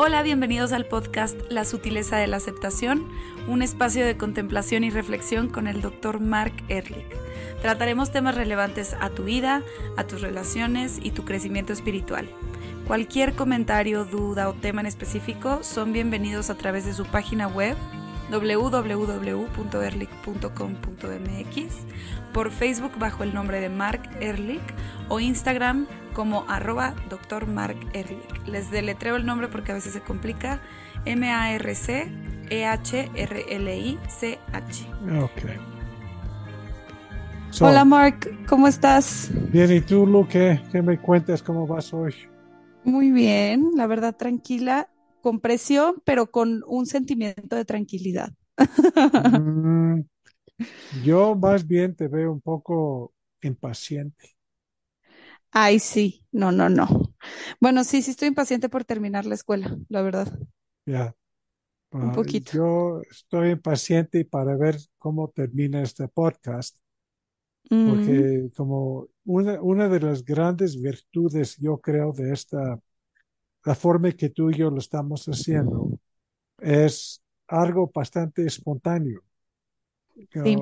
Hola, bienvenidos al podcast La sutileza de la aceptación, un espacio de contemplación y reflexión con el Dr. Mark Ehrlich. Trataremos temas relevantes a tu vida, a tus relaciones y tu crecimiento espiritual. Cualquier comentario, duda o tema en específico son bienvenidos a través de su página web www.erlich.com.mx, por Facebook bajo el nombre de Mark Ehrlich o Instagram como arroba Dr. Mark Ehrlich. Les deletreo el nombre porque a veces se complica. M-A-R-C-E-H-R-L-I-C-H. Ok. Hola Mark, ¿cómo estás? Bien, ¿y tú, Luque? ¿Qué me cuentas? ¿Cómo vas hoy? Muy bien, la verdad tranquila, con presión, pero con un sentimiento de tranquilidad. Mm, yo más bien te veo un poco impaciente. Ay, sí, no, no, no. Bueno, sí, sí estoy impaciente por terminar la escuela, la verdad. Ya. Un Ah, poquito. yo estoy impaciente para ver cómo termina este podcast, Mm, porque como una, una de las grandes virtudes, yo creo, de esta, la forma que tú y yo lo estamos haciendo, es algo bastante espontáneo. sí,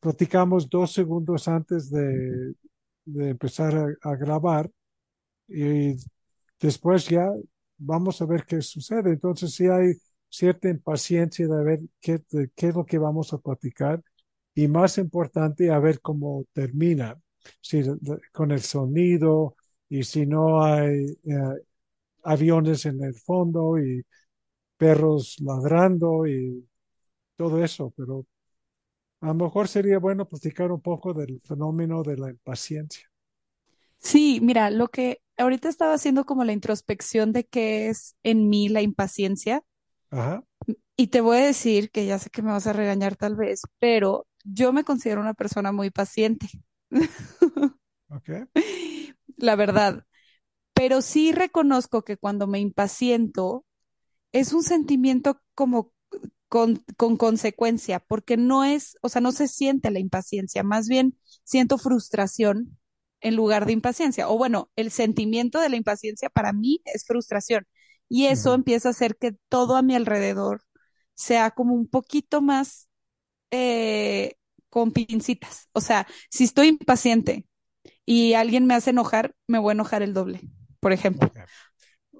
platicamos dos segundos antes de, de empezar a, grabar y después ya vamos a ver qué sucede. Entonces sí hay cierta impaciencia de ver qué, qué es lo que vamos a platicar y más importante, a ver cómo termina, si con el sonido y si no hay eh, aviones en el fondo y perros ladrando y todo eso, pero a lo mejor sería bueno platicar un poco del fenómeno de la impaciencia. sí, mira, lo que ahorita estaba haciendo como la introspección de qué es en mí la impaciencia, Ajá, y te voy a decir que ya sé que me vas a regañar tal vez, pero yo me considero una persona muy paciente, ok. la verdad, pero sí reconozco que cuando me impaciento es un sentimiento como con, con consecuencia, porque no es, o sea, no se siente la impaciencia, más bien siento frustración en lugar de impaciencia. O bueno, el sentimiento de la impaciencia para mí es frustración. Y eso empieza a hacer que todo a mi alrededor sea como un poquito más eh, con pincitas. O sea, si estoy impaciente y alguien me hace enojar, me voy a enojar el doble, por ejemplo.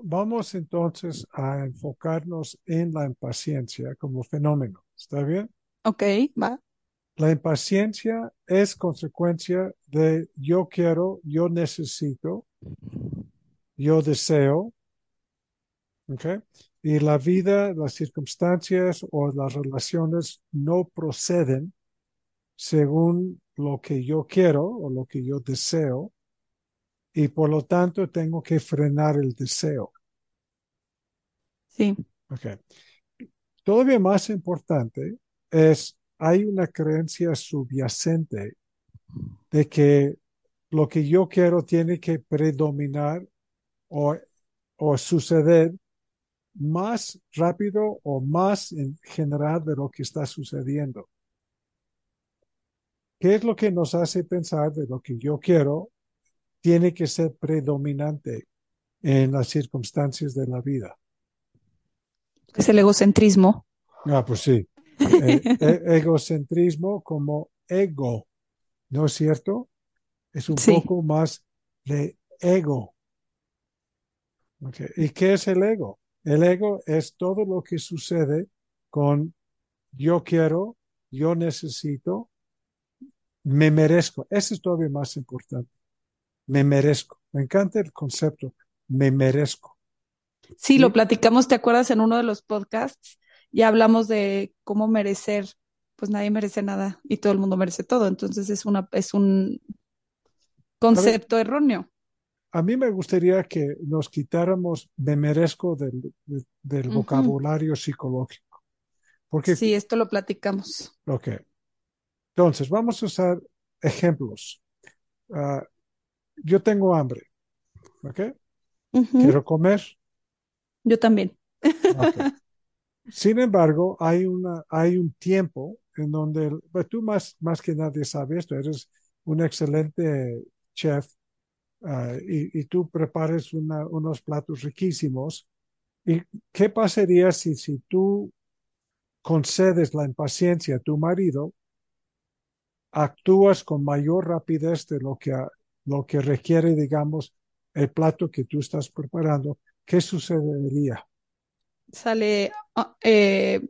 Vamos entonces a enfocarnos en la impaciencia como fenómeno. ¿Está bien? Ok, va. La impaciencia es consecuencia de yo quiero, yo necesito, yo deseo, ¿ok? Y la vida, las circunstancias o las relaciones no proceden según lo que yo quiero o lo que yo deseo, y por lo tanto tengo que frenar el deseo. Sí, ¿ok? Todavía más importante es, hay una creencia subyacente de que lo que yo quiero tiene que predominar o, o suceder más rápido o más en general de lo que está sucediendo. ¿Qué es lo que nos hace pensar de lo que yo quiero tiene que ser predominante en las circunstancias de la vida? es el egocentrismo. Ah, pues sí. Eh, e- egocentrismo como ego, ¿no es cierto? Es un Sí. poco más de ego. ¿Y qué es el ego? El ego es todo lo que sucede con yo quiero, yo necesito, me merezco. Eso es todavía más importante. Me merezco. Me encanta el concepto, me merezco. Sí, lo platicamos, ¿te acuerdas? En uno de los podcasts ya hablamos de cómo merecer, pues nadie merece nada y todo el mundo merece todo. Entonces es una, es un concepto erróneo. A mí me gustaría que nos quitáramos me merezco del, de- del vocabulario psicológico. Porque, Sí, esto lo platicamos. ok. Entonces, vamos a usar ejemplos. Ah, yo tengo hambre, ¿ok? Quiero comer, Yo también. Sin embargo, hay una, hay un tiempo en donde, pues, tú más, más que nadie sabes esto, eres un excelente chef ah, y, y tú prepares una- unos platos riquísimos ¿Y qué pasaría si, si tú concedes la impaciencia a tu marido, actúas con mayor rapidez de lo que, lo que requiere, digamos, el plato que tú estás preparando? ¿Qué sucedería? Sale uh, eh,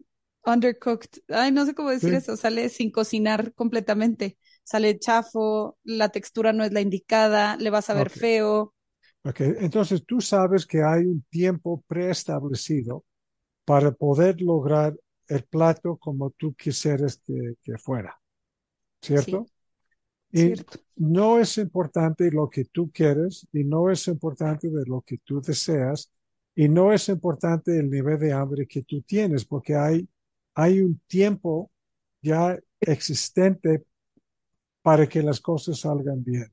undercooked. Ay, no sé cómo decir ¿Sí? eso. Sale sin cocinar completamente. Sale chafo, la textura no es la indicada, le vas a ver feo. ok. Entonces tú sabes que hay un tiempo preestablecido para poder lograr el plato como tú quisieras que, que fuera, Sí, ¿cierto? Y no es importante lo que tú quieres y no es importante de lo que tú deseas y no es importante el nivel de hambre que tú tienes porque hay, hay un tiempo ya existente para que las cosas salgan bien.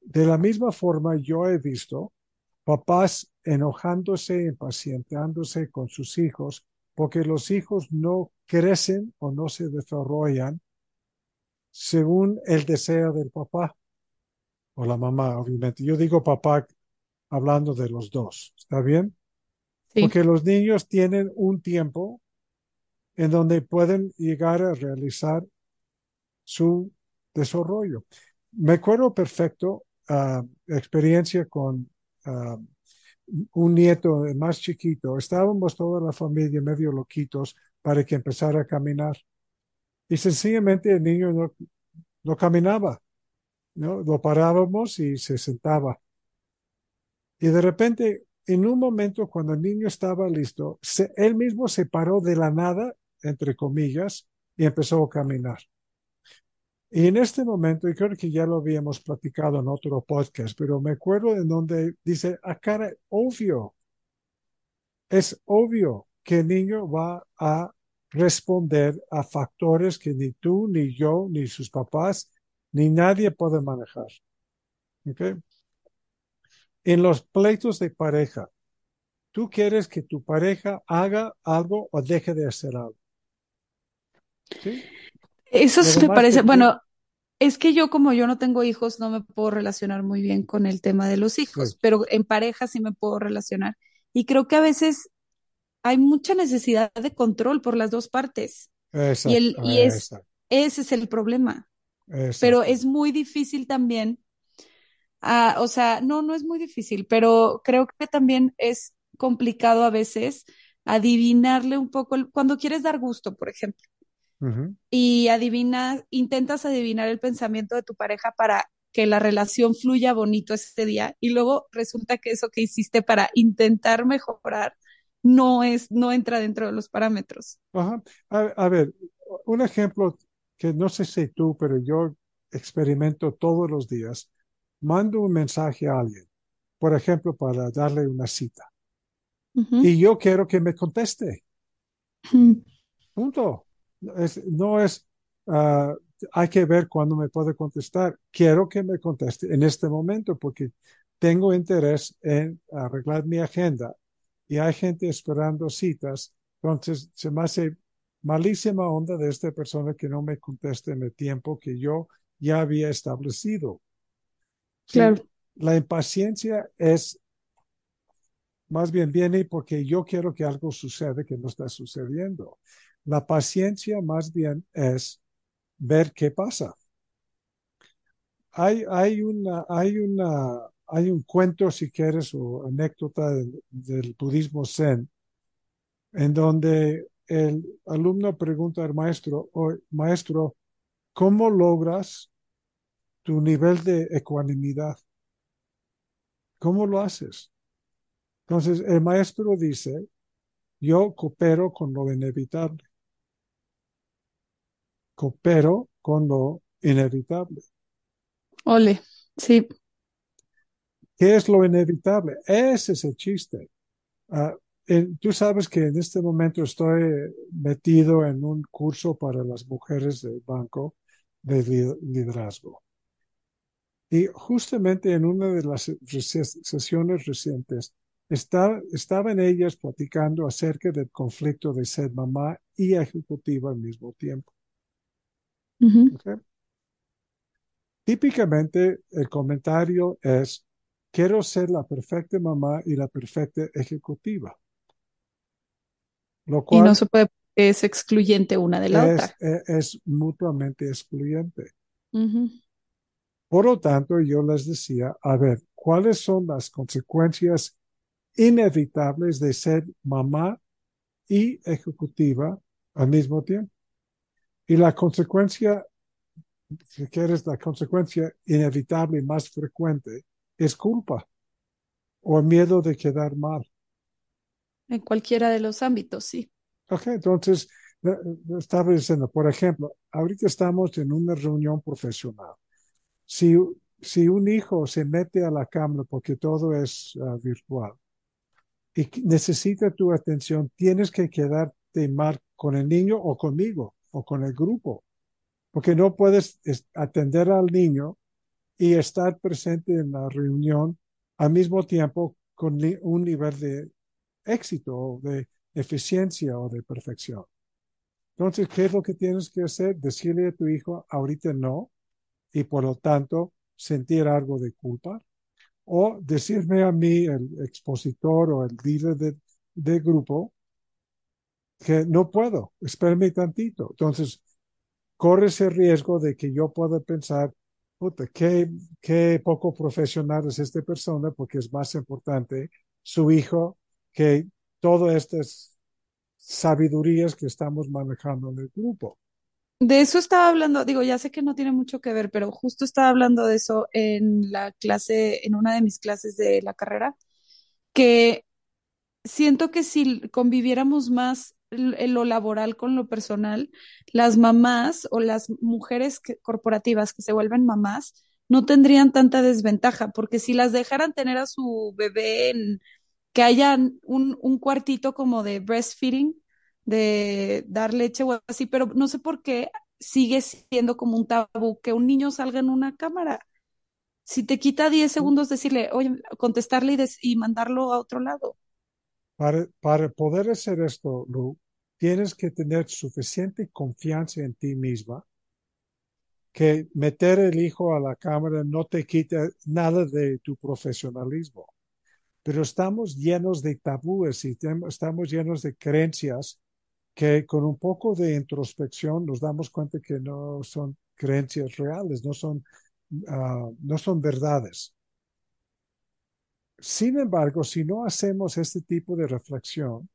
De la misma forma, yo he visto papás enojándose, impacientándose con sus hijos porque los hijos no crecen o no se desarrollan según el deseo del papá o la mamá, obviamente. Yo digo papá hablando de los dos, ¿está bien? Sí. Porque los niños tienen un tiempo en donde pueden llegar a realizar su desarrollo. Me acuerdo perfecto uh, experiencia con uh, un nieto más chiquito. Estábamos toda la familia medio loquitos para que empezara a caminar. Y sencillamente el niño no, no caminaba. ¿no? Lo parábamos y se sentaba. Y de repente, en un momento, cuando el niño estaba listo, él mismo se paró de la nada, entre comillas, y empezó a caminar. Y en este momento, y creo que ya lo habíamos platicado en otro podcast, pero me acuerdo en donde dice, a cara, obvio, es obvio que el niño va a responder a factores que ni tú, ni yo, ni sus papás, ni nadie puede manejar. ¿Okay? En los pleitos de pareja, tú quieres que tu pareja haga algo o deje de hacer algo. ¿Sí? Eso me parece, tú, bueno, es que yo como yo no tengo hijos, no me puedo relacionar muy bien con el tema de los sí, hijos, pero en pareja sí me puedo relacionar. Y creo que a veces hay mucha necesidad de control por las dos partes. Y, el, exacto, y es, ese es el problema. Pero es muy difícil también. ah, o sea, no, no es muy difícil, pero creo que también es complicado a veces adivinarle un poco, el- cuando quieres dar gusto, por ejemplo, y adivinas, intentas adivinar el pensamiento de tu pareja para que la relación fluya bonito ese día y luego resulta que eso que hiciste para intentar mejorar no es, no entra dentro de los parámetros. Ajá. A, a ver, un ejemplo que no sé si tú, pero yo experimento todos los días. Mando un mensaje a alguien, por ejemplo, para darle una cita, y yo quiero que me conteste. Punto. Es, no es, ah, hay que ver cuándo me puede contestar. Quiero que me conteste en este momento porque tengo interés en arreglar mi agenda y hay gente esperando citas. Entonces, se me hace malísima onda de esta persona que no me conteste en el tiempo que yo ya había establecido. Sí, Claro. la impaciencia es más bien viene porque yo quiero que algo suceda que no está sucediendo. La paciencia más bien es ver qué pasa. Hay, hay, una, hay, una, hay un cuento, si quieres, o anécdota del, budismo zen, en donde el alumno pregunta al maestro, maestro, ¿cómo logras tu nivel de ecuanimidad? ¿Cómo lo haces? Entonces, el maestro dice, yo coopero con lo inevitable. Coopero con lo inevitable. Ole, sí. ¿Qué es lo inevitable? Ese es el chiste. Uh, en, tú sabes que en este momento estoy metido en un curso para las mujeres del banco de liderazgo. Y justamente en una de las sesiones recientes, está, estaban ellas platicando acerca del conflicto de ser mamá y ejecutiva al mismo tiempo. Uh -huh. ¿Okay? Típicamente el comentario es, quiero ser la perfecta mamá y la perfecta ejecutiva. Lo Y no cual se puede, es excluyente una de la es, otra. es, es mutuamente excluyente. Ujú. Por lo tanto, yo les decía, a ver, ¿cuáles son las consecuencias inevitables de ser mamá y ejecutiva al mismo tiempo? Y la consecuencia, si quieres, la consecuencia inevitable y más frecuente es culpa o miedo de quedar mal. En cualquiera de los ámbitos, sí. Ok, entonces, eh, estaba diciendo, por ejemplo, ahorita estamos en una reunión profesional. Si, si un hijo se mete a la cámara porque todo es uh, virtual y necesita tu atención, tienes que quedarte mal con el niño o conmigo o con el grupo, porque no puedes atender al niño y estar presente en la reunión al mismo tiempo con un nivel de éxito o de eficiencia o de perfección. Entonces, ¿qué es lo que tienes que hacer? Decirle a tu hijo, ahorita no, y por lo tanto sentir algo de culpa, o decirme a mí, el expositor o el líder de, grupo, que no puedo, espérame tantito. Entonces, corre ese riesgo de que yo pueda pensar, puta, qué, qué poco profesional es esta persona, porque es más importante su hijo que todas estas sabidurías que estamos manejando en el grupo. De eso estaba hablando, digo, ya sé que no tiene mucho que ver, pero justo estaba hablando de eso en la clase, en una de mis clases de la carrera, que siento que si conviviéramos más lo laboral con lo personal, las mamás o las mujeres que, corporativas que se vuelven mamás no tendrían tanta desventaja, porque si las dejaran tener a su bebé en que haya un, un cuartito como de breastfeeding, de dar leche o así, pero no sé por qué sigue siendo como un tabú que un niño salga en una cámara. Si te quita 10 segundos decirle, oye, contestarle y mandarlo a otro lado. Para, poder hacer esto, Lu, tienes que tener suficiente confianza en ti misma que meter el hijo a la cámara no te quita nada de tu profesionalismo. Pero estamos llenos de tabúes y estamos llenos de creencias que con un poco de introspección nos damos cuenta que no son creencias reales, no son, uh, no son verdades. Sin embargo, si no hacemos este tipo de reflexión,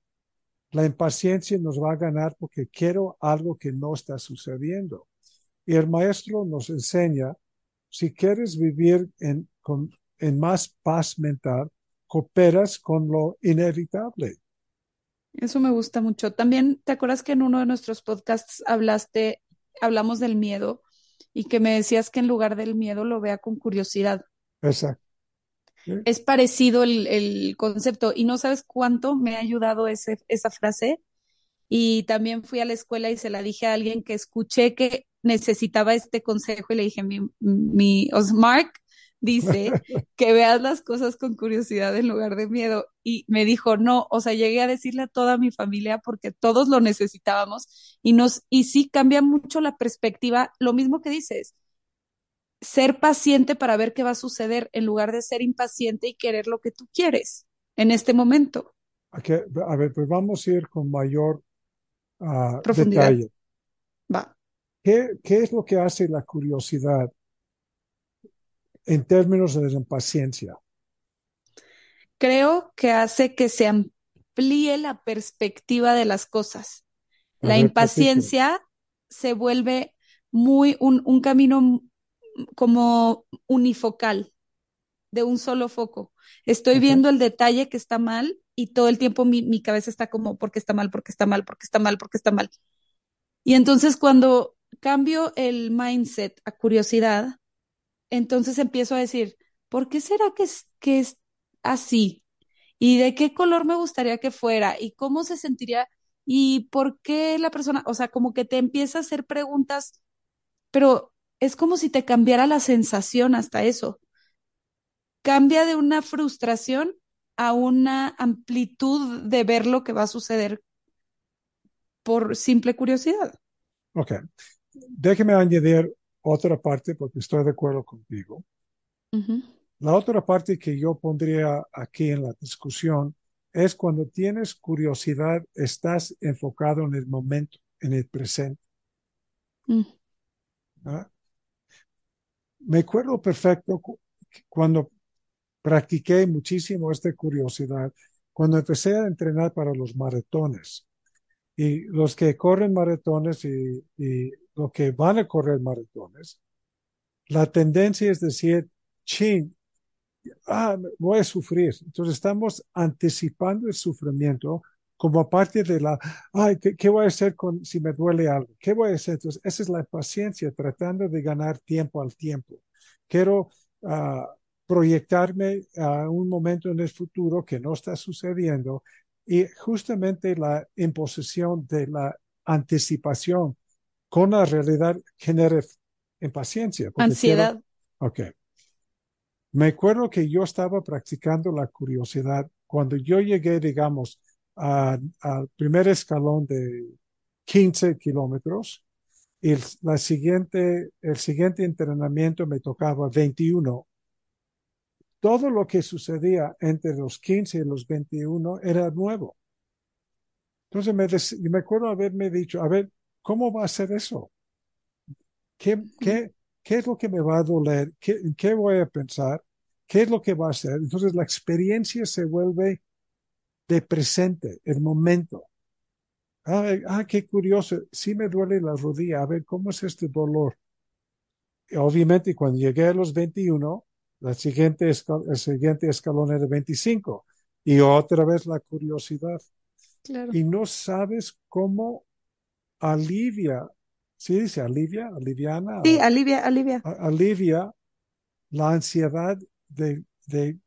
la impaciencia nos va a ganar porque quiero algo que no está sucediendo. Y el maestro nos enseña, si quieres vivir en, con, en más paz mental, cooperas con lo inevitable. Eso me gusta mucho. También, ¿te acuerdas que en uno de nuestros podcasts hablaste, hablamos del miedo y que me decías que en lugar del miedo lo vea con curiosidad? Exacto. Es parecido el, el, concepto y no sabes cuánto me ha ayudado ese, esa frase. Y también fui a la escuela y se la dije a alguien que escuché que necesitaba este consejo y le dije, mi, mi Osmark dice que veas las cosas con curiosidad en lugar de miedo. Y me dijo, no, o sea, llegué a decirle a toda mi familia porque todos lo necesitábamos y nos, y sí cambia mucho la perspectiva, lo mismo que dices, ser paciente para ver qué va a suceder en lugar de ser impaciente y querer lo que tú quieres en este momento. Okay, a ver, pues vamos a ir con mayor uh, Profundidad. detalle. Va. ¿Qué, ¿Qué es lo que hace la curiosidad en términos de impaciencia? Creo que hace que se amplíe la perspectiva de las cosas. A la ver, impaciencia se vuelve muy un, un, camino como unifocal, de un solo foco. Estoy viendo el detalle que está mal y todo el tiempo mi, mi cabeza está como, porque está mal, porque está mal, porque está mal, porque está mal. Y entonces cuando cambio el mindset a curiosidad, entonces empiezo a decir, ¿por qué será que es, que es así? ¿Y de qué color me gustaría que fuera? ¿Y cómo se sentiría? ¿Y por qué la persona? O sea, como que te empieza a hacer preguntas, pero es como si te cambiara la sensación hasta eso. Cambia de una frustración a una amplitud de ver lo que va a suceder por simple curiosidad. Ok. Déjeme añadir otra parte porque estoy de acuerdo contigo. Uh -huh. La otra parte que yo pondría aquí en la discusión es cuando tienes curiosidad, estás enfocado en el momento, en el presente. Mm. ¿ah? Me acuerdo perfecto cuando practiqué muchísimo esta curiosidad, cuando empecé a entrenar para los maratones. Y los que corren maratones y, y los que van a correr maratones, la tendencia es decir, ching, ah, voy a sufrir. Entonces estamos anticipando el sufrimiento como parte de la, ay, ¿qué, ¿qué, voy a hacer con, si me duele algo? ¿Qué voy a hacer? Entonces, esa es la paciencia, tratando de ganar tiempo al tiempo. Quiero uh, proyectarme a un momento en el futuro que no está sucediendo y justamente la imposición de la anticipación con la realidad genera impaciencia. Ansiedad. Quiero, ok. Me acuerdo que yo estaba practicando la curiosidad cuando yo llegué, digamos, al primer escalón de 15 kilómetros y el, la siguiente, el siguiente entrenamiento me tocaba 21. Todo lo que sucedía entre los 15 y los 21 era nuevo. Entonces me, me acuerdo haberme dicho, a ver, ¿cómo va a ser eso? ¿Qué, qué, qué es lo que me va a doler? ¿Qué, ¿Qué voy a pensar? ¿Qué es lo que va a hacer? Entonces la experiencia se vuelve de presente, el momento. Ah, ah, qué curioso, sí me duele la rodilla, a ver, ¿cómo es este dolor? Y obviamente, cuando llegué a los 21, la siguiente el siguiente escalón era 25, y otra vez la curiosidad. Claro. Y no sabes cómo alivia, ¿sí dice alivia? ¿Aliviana? Sí, alivia, alivia. Alivia la ansiedad de, de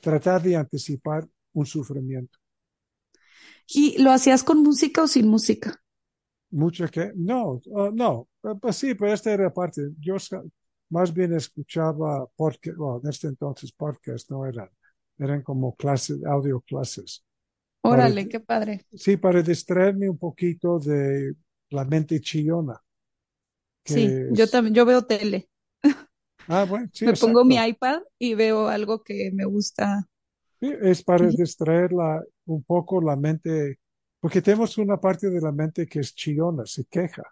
tratar de anticipar un sufrimiento. ¿Y lo hacías con música o sin música? Mucho que, no, uh, no, pues sí, pero esta era parte. Yo más bien escuchaba podcast, bueno, en este entonces podcast no eran, eran como clases, audio clases. Órale, para, qué padre. Sí, para distraerme un poquito de la mente chillona. Sí, es... yo también, yo veo tele. Ah, bueno, sí, me exacto. pongo mi iPad y veo algo que me gusta. Es para distraer la, un poco la mente, porque tenemos una parte de la mente que es chillona, se queja,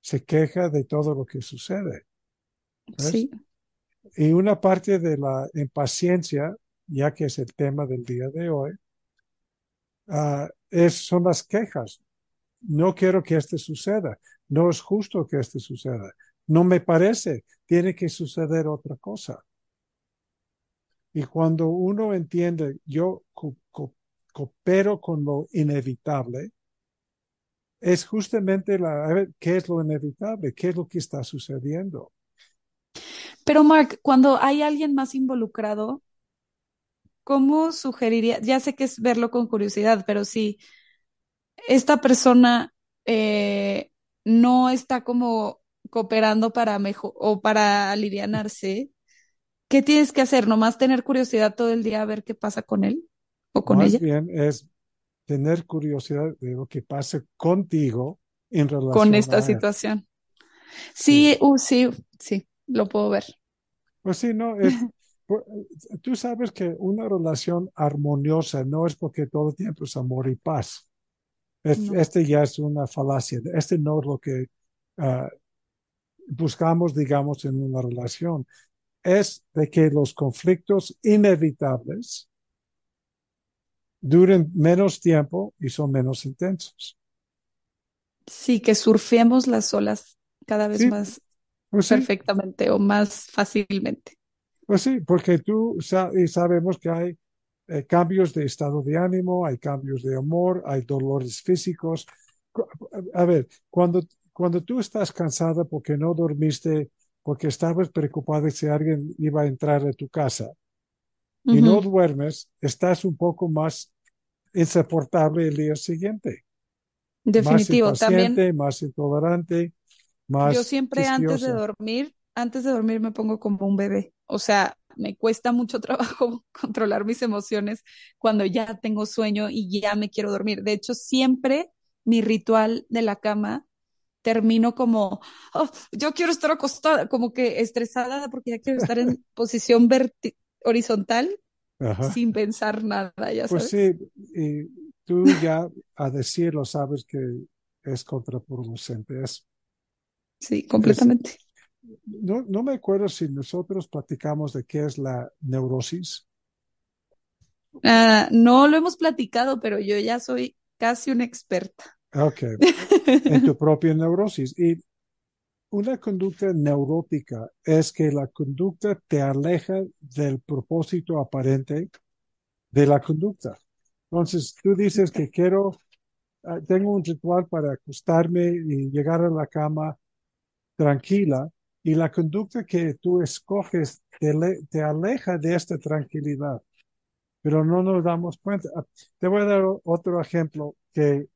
se queja de todo lo que sucede. ¿ves? Sí. Y una parte de la impaciencia, ya que es el tema del día de hoy, uh, es, son las quejas. No quiero que esto suceda. No es justo que esto suceda. No me parece. Tiene que suceder otra cosa. Y cuando uno entiende, yo co co coopero con lo inevitable, es justamente la, ver, ¿qué es lo inevitable? ¿Qué es lo que está sucediendo? Pero Mark, cuando hay alguien más involucrado, ¿cómo sugeriría? Ya sé que es verlo con curiosidad, pero si esta persona eh, no está como cooperando para mejor o para alivianarse, ¿qué tienes que hacer? ¿Nomás tener curiosidad todo el día a ver qué pasa con él o con Más ella? bien es tener curiosidad de lo que pase contigo en relación Con esta a situación. Sí, Sí. uh, sí, sí, lo puedo ver. Pues sí, no, es, por- tú sabes que una relación armoniosa no es porque todo el tiempo es amor y paz. Es- No. Este ya es una falacia. Este no es lo que ah, buscamos, digamos, en una relación. Es de que los conflictos inevitables duren menos tiempo y son menos intensos. Sí, que surfemos las olas cada vez Sí, más pues sí, perfectamente o más fácilmente. pues sí, porque tú y sabemos que hay eh, cambios de estado de ánimo, hay cambios de humor, hay dolores físicos. A ver, cuando, cuando tú estás cansada porque no dormiste, porque estabas preocupada si alguien iba a entrar a tu casa y no duermes, estás un poco más insoportable el día siguiente, más Definitivo. También impaciente, más intolerante, yo más siempre antes de dormir, antes de dormir me pongo como un bebé. O sea, me cuesta mucho trabajo controlar mis emociones cuando ya tengo sueño y ya me quiero dormir. De hecho, siempre mi ritual de la cama termino como, "Oh, yo quiero estar acostada, como que estresada porque ya quiero estar en posición horizontal Ajá. sin pensar nada, ya Pues sabes. sí, y tú ya a decirlo sabes que es contraproducente. Es, Sí, es, completamente. no, no me acuerdo si nosotros platicamos de qué es la neurosis. Ah, no lo hemos platicado, pero yo ya soy casi una experta. Ok, en tu propia neurosis. Y una conducta neurótica es que la conducta te aleja del propósito aparente de la conducta. Entonces, tú dices que quiero, ah, tengo un ritual para acostarme y llegar a la cama tranquila, y la conducta que tú escoges te, te aleja de esta tranquilidad, pero no nos damos cuenta. Ah, Te voy a dar otro ejemplo que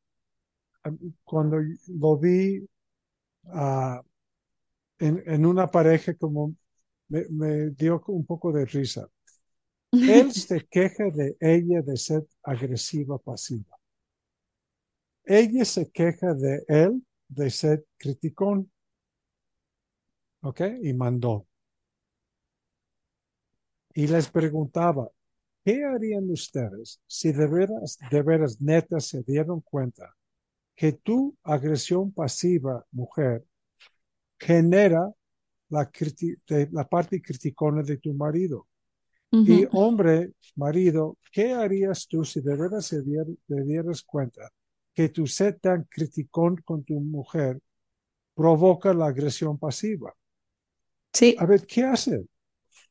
cuando lo vi ah, en, en una pareja como me, me dio un poco de risa. Él se queja de ella de ser agresiva pasiva. Ella se queja de él de ser criticón. ¿Ok? Y mandó. Y les preguntaba, ¿qué harían ustedes si de veras, de veras neta se dieron cuenta que tu agresión pasiva, mujer, genera la, parte criticona de tu marido? Y hombre, marido, ¿qué harías tú si de veras se dier- te dieras cuenta que tu ser tan criticón con tu mujer provoca la agresión pasiva? A Sí, ver, ¿qué hacen?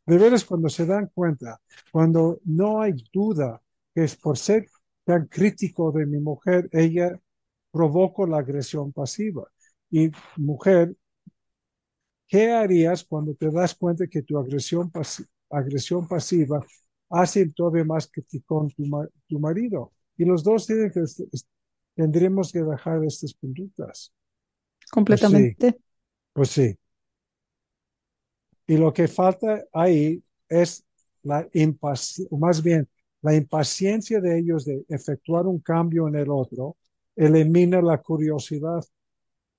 De veras, cuando se dan cuenta, cuando no hay duda que es por ser tan crítico de mi mujer, ella provoca la agresión pasiva. Y mujer, ¿qué harías cuando te das cuenta que tu agresión, pasi- agresión pasiva hace todavía más criticón tu, ma- tu marido? Y los dos tienen que, tendremos que dejar estas conductas. Pues sí, completamente. pues sí. Y lo que falta ahí es la impaciencia, más bien la impaciencia de ellos de efectuar un cambio en el otro, elimina la curiosidad.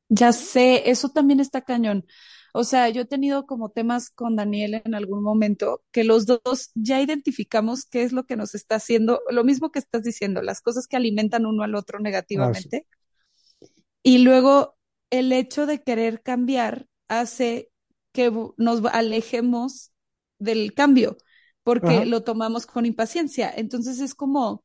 Ya sé, eso también está cañón. O sea, yo he tenido como temas con Daniel en algún momento que los dos ya identificamos qué es lo que nos está haciendo, lo mismo que estás diciendo, las cosas que alimentan uno al otro Ah, sí. negativamente. Y luego el hecho de querer cambiar hace que nos alejemos del cambio, porque Ajá, lo tomamos con impaciencia. Entonces es como,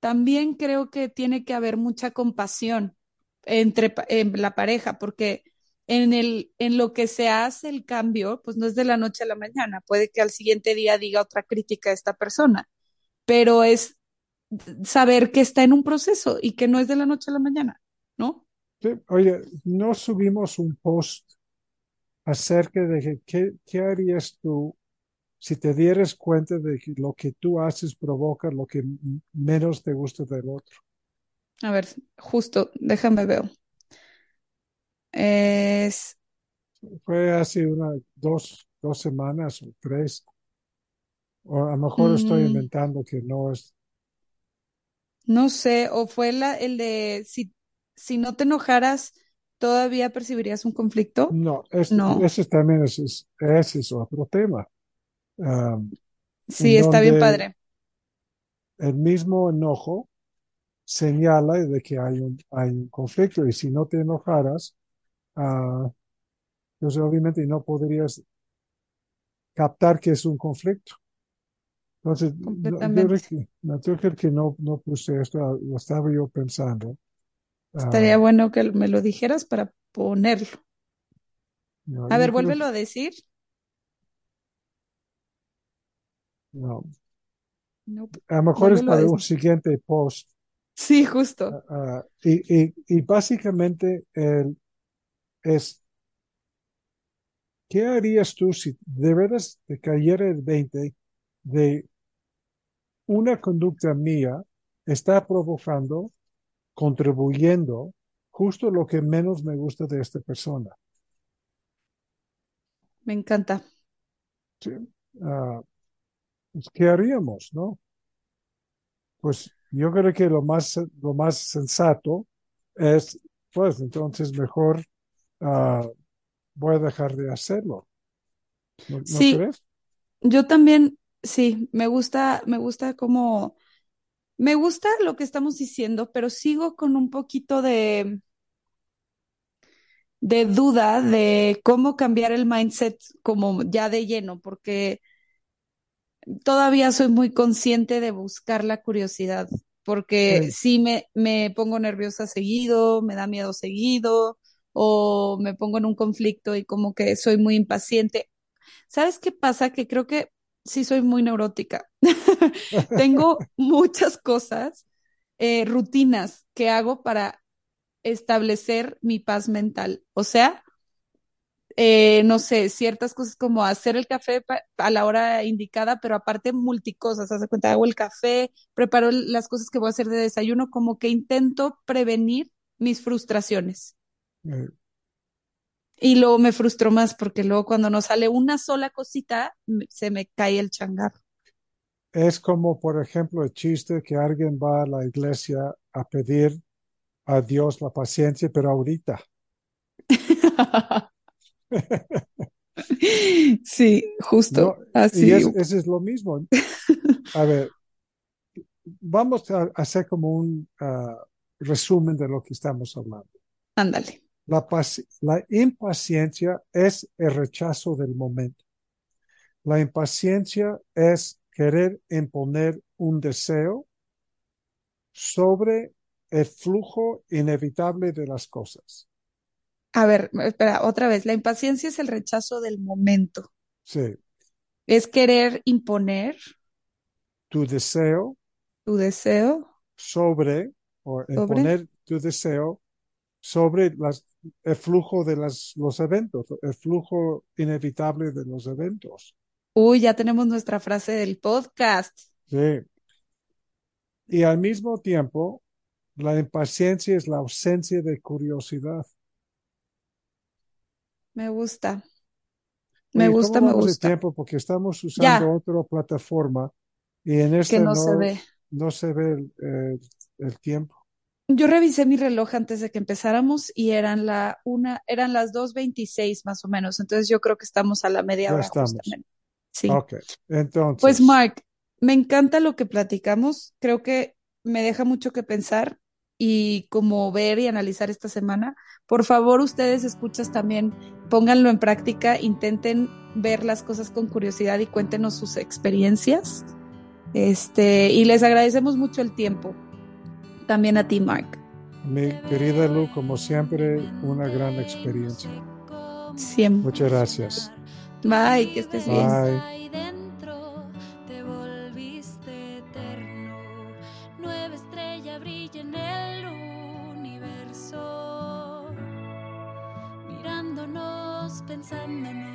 también creo que tiene que haber mucha compasión entre en la pareja, porque en el, en lo que se hace el cambio, pues no es de la noche a la mañana. Puede que al siguiente día diga otra crítica a esta persona, pero es saber que está en un proceso y que no es de la noche a la mañana, ¿no? Oye, no subimos un post acerca de qué, qué harías tú si te dieras cuenta de que lo que tú haces provoca lo que menos te gusta del otro. A ver, justo, déjame ver. Es, Fue hace una, dos, dos semanas o tres, o a lo mejor estoy mm, inventando que no es, no sé, o fue la, el de si, si no te enojaras, ¿todavía percibirías un conflicto? no, este, No, ese también es, es- ese es otro tema, en sí, está bien padre, el mismo enojo señala de que hay un, hay un conflicto y si no te enojaras, ah, pues obviamente no podrías captar que es un conflicto. Entonces, no, yo creo que, no, no, puse esto, lo estaba yo pensando. Estaría Ah, bueno que me lo dijeras para ponerlo. no, A ver, vuélvelo a decir. No. A lo mejor es para un siguiente post. Sí, justo. Ah, ah, y, y, y básicamente el, es, ¿qué harías tú si de veras te cayera el 20 de una conducta mía está provocando, contribuyendo justo lo que menos me gusta de esta persona? Me encanta. ¿sí? Ah, pues, ¿qué haríamos, no? Pues yo creo que lo más, lo más sensato es, pues entonces mejor ah, voy a dejar de hacerlo. ¿No, no Sí, crees? yo también sí, me gusta, me gusta como, me gusta lo que estamos diciendo, pero sigo con un poquito de, de duda de cómo cambiar el mindset como ya de lleno, porque todavía soy muy consciente de buscar la curiosidad, porque Sí, sí me, me pongo nerviosa seguido, me da miedo seguido, o me pongo en un conflicto y como que soy muy impaciente. ¿Sabes qué pasa? Que creo que sí soy muy neurótica. Tengo muchas cosas, eh, rutinas que hago para establecer mi paz mental. O sea, eh, no sé, ciertas cosas como hacer el café a la hora indicada, pero aparte multicosas, haz de cuenta, hago el café, preparo las cosas que voy a hacer de desayuno, como que intento prevenir mis frustraciones. eh, Y luego me frustro más porque luego cuando no sale una sola cosita, se me cae el changar. es como, por ejemplo, el chiste que alguien va a la iglesia a pedir a Dios la paciencia, pero ahorita. Sí, No, justo, y así, es, ese es lo mismo. A ver, vamos a hacer como un uh, resumen de lo que estamos hablando. ándale. La, la impaciencia es el rechazo del momento. La impaciencia es querer imponer un deseo sobre el flujo inevitable de las cosas. A ver, espera, otra vez, la impaciencia es el rechazo del momento. Sí. Es querer imponer tu deseo tu deseo sobre, o imponer tu deseo sobre las, el flujo de las, los eventos, el flujo inevitable de los eventos. Uy, ya tenemos nuestra frase del podcast. Sí. Y al mismo tiempo, la impaciencia es la ausencia de curiosidad. Me gusta. Me Oye, gusta, ¿cómo me vamos de gusta. tiempo? Porque estamos usando Ya, otra plataforma y en que este no se ve. no se ve el, el- el tiempo. Yo revisé mi reloj antes de que empezáramos y eran la una, eran las 2.26 más o menos. Entonces yo creo que estamos a la media Ya hora estamos. justamente. Sí. Ok, Pues entonces, Mark, me encanta lo que platicamos. Creo que me deja mucho que pensar y como ver y analizar esta semana. Por favor, ustedes escuchas también, pónganlo en práctica, intenten ver las cosas con curiosidad y cuéntenos sus experiencias. Este, y les agradecemos mucho el tiempo. También a ti, Mark. mi querida Lu, como siempre, una gran experiencia. Siempre. Muchas gracias. Bye, que estés bien. Bye. ahí and send them